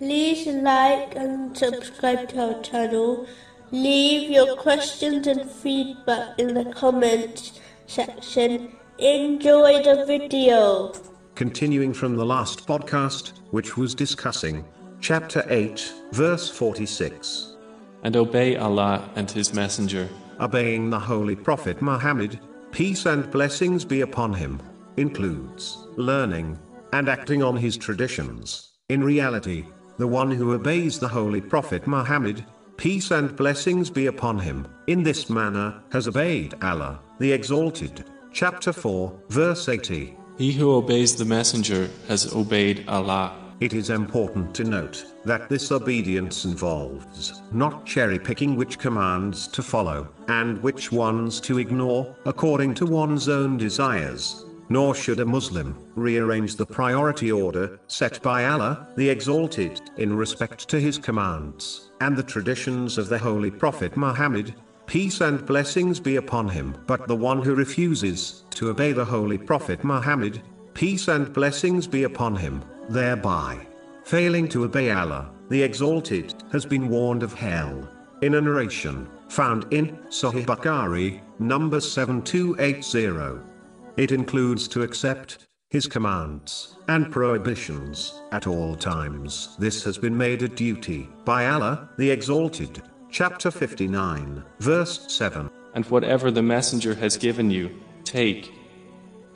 like and subscribe to our channel. Leave your questions and feedback in the comments section. Enjoy the video. Continuing from the last podcast, which was discussing chapter 8, verse 46. And obey Allah and His Messenger. Obeying the Holy Prophet Muhammad, peace and blessings be upon him, includes learning and acting on his traditions. In reality, the one who obeys the Holy Prophet Muhammad, peace and blessings be upon him, in this manner, has obeyed Allah, the Exalted. Chapter 4, verse 80. He who obeys the Messenger has obeyed Allah. It is important to note that this obedience involves not cherry picking which commands to follow and which ones to ignore according to one's own desires. Nor should a Muslim rearrange the priority order set by Allah, the Exalted, in respect to His commands and the traditions of the Holy Prophet Muhammad. Peace and blessings be upon him. But the one who refuses to obey the Holy Prophet Muhammad, peace and blessings be upon him, thereby failing to obey Allah, the Exalted, has been warned of hell. In a narration found in Sahih Bukhari, number 7280. It includes to accept his commands and prohibitions at all times. This has been made a duty by Allah, the Exalted. Chapter 59, verse 7. And whatever the Messenger has given you, take.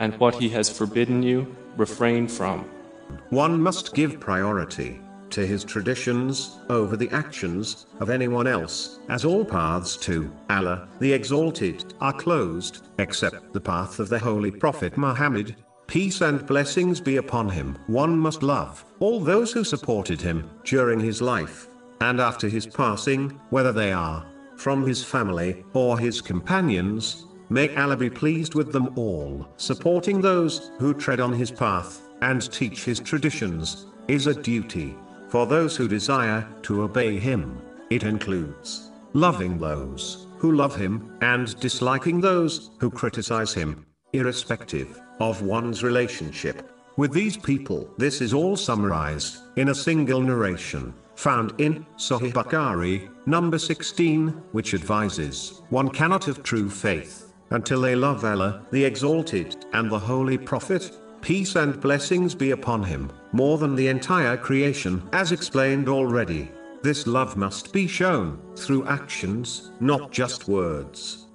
And what he has forbidden you, refrain from. One must give priority to his traditions over the actions of anyone else, as all paths to Allah, the Exalted, are closed, except the path of the Holy Prophet Muhammad. Peace and blessings be upon him. One must love all those who supported him during his life and after his passing, whether they are from his family or his companions. May Allah be pleased with them all. Supporting those who tread on his path and teach his traditions is a duty for those who desire to obey him. It includes loving those who love him and disliking those who criticize him, irrespective of one's relationship with these people. This is all summarized in a single narration found in Sahih Bukhari, number 16, which advises one cannot have true faith until they love Allah, the Exalted, and the Holy Prophet, peace and blessings be upon him, more than the entire creation, as explained already. This love must be shown through actions, not just words.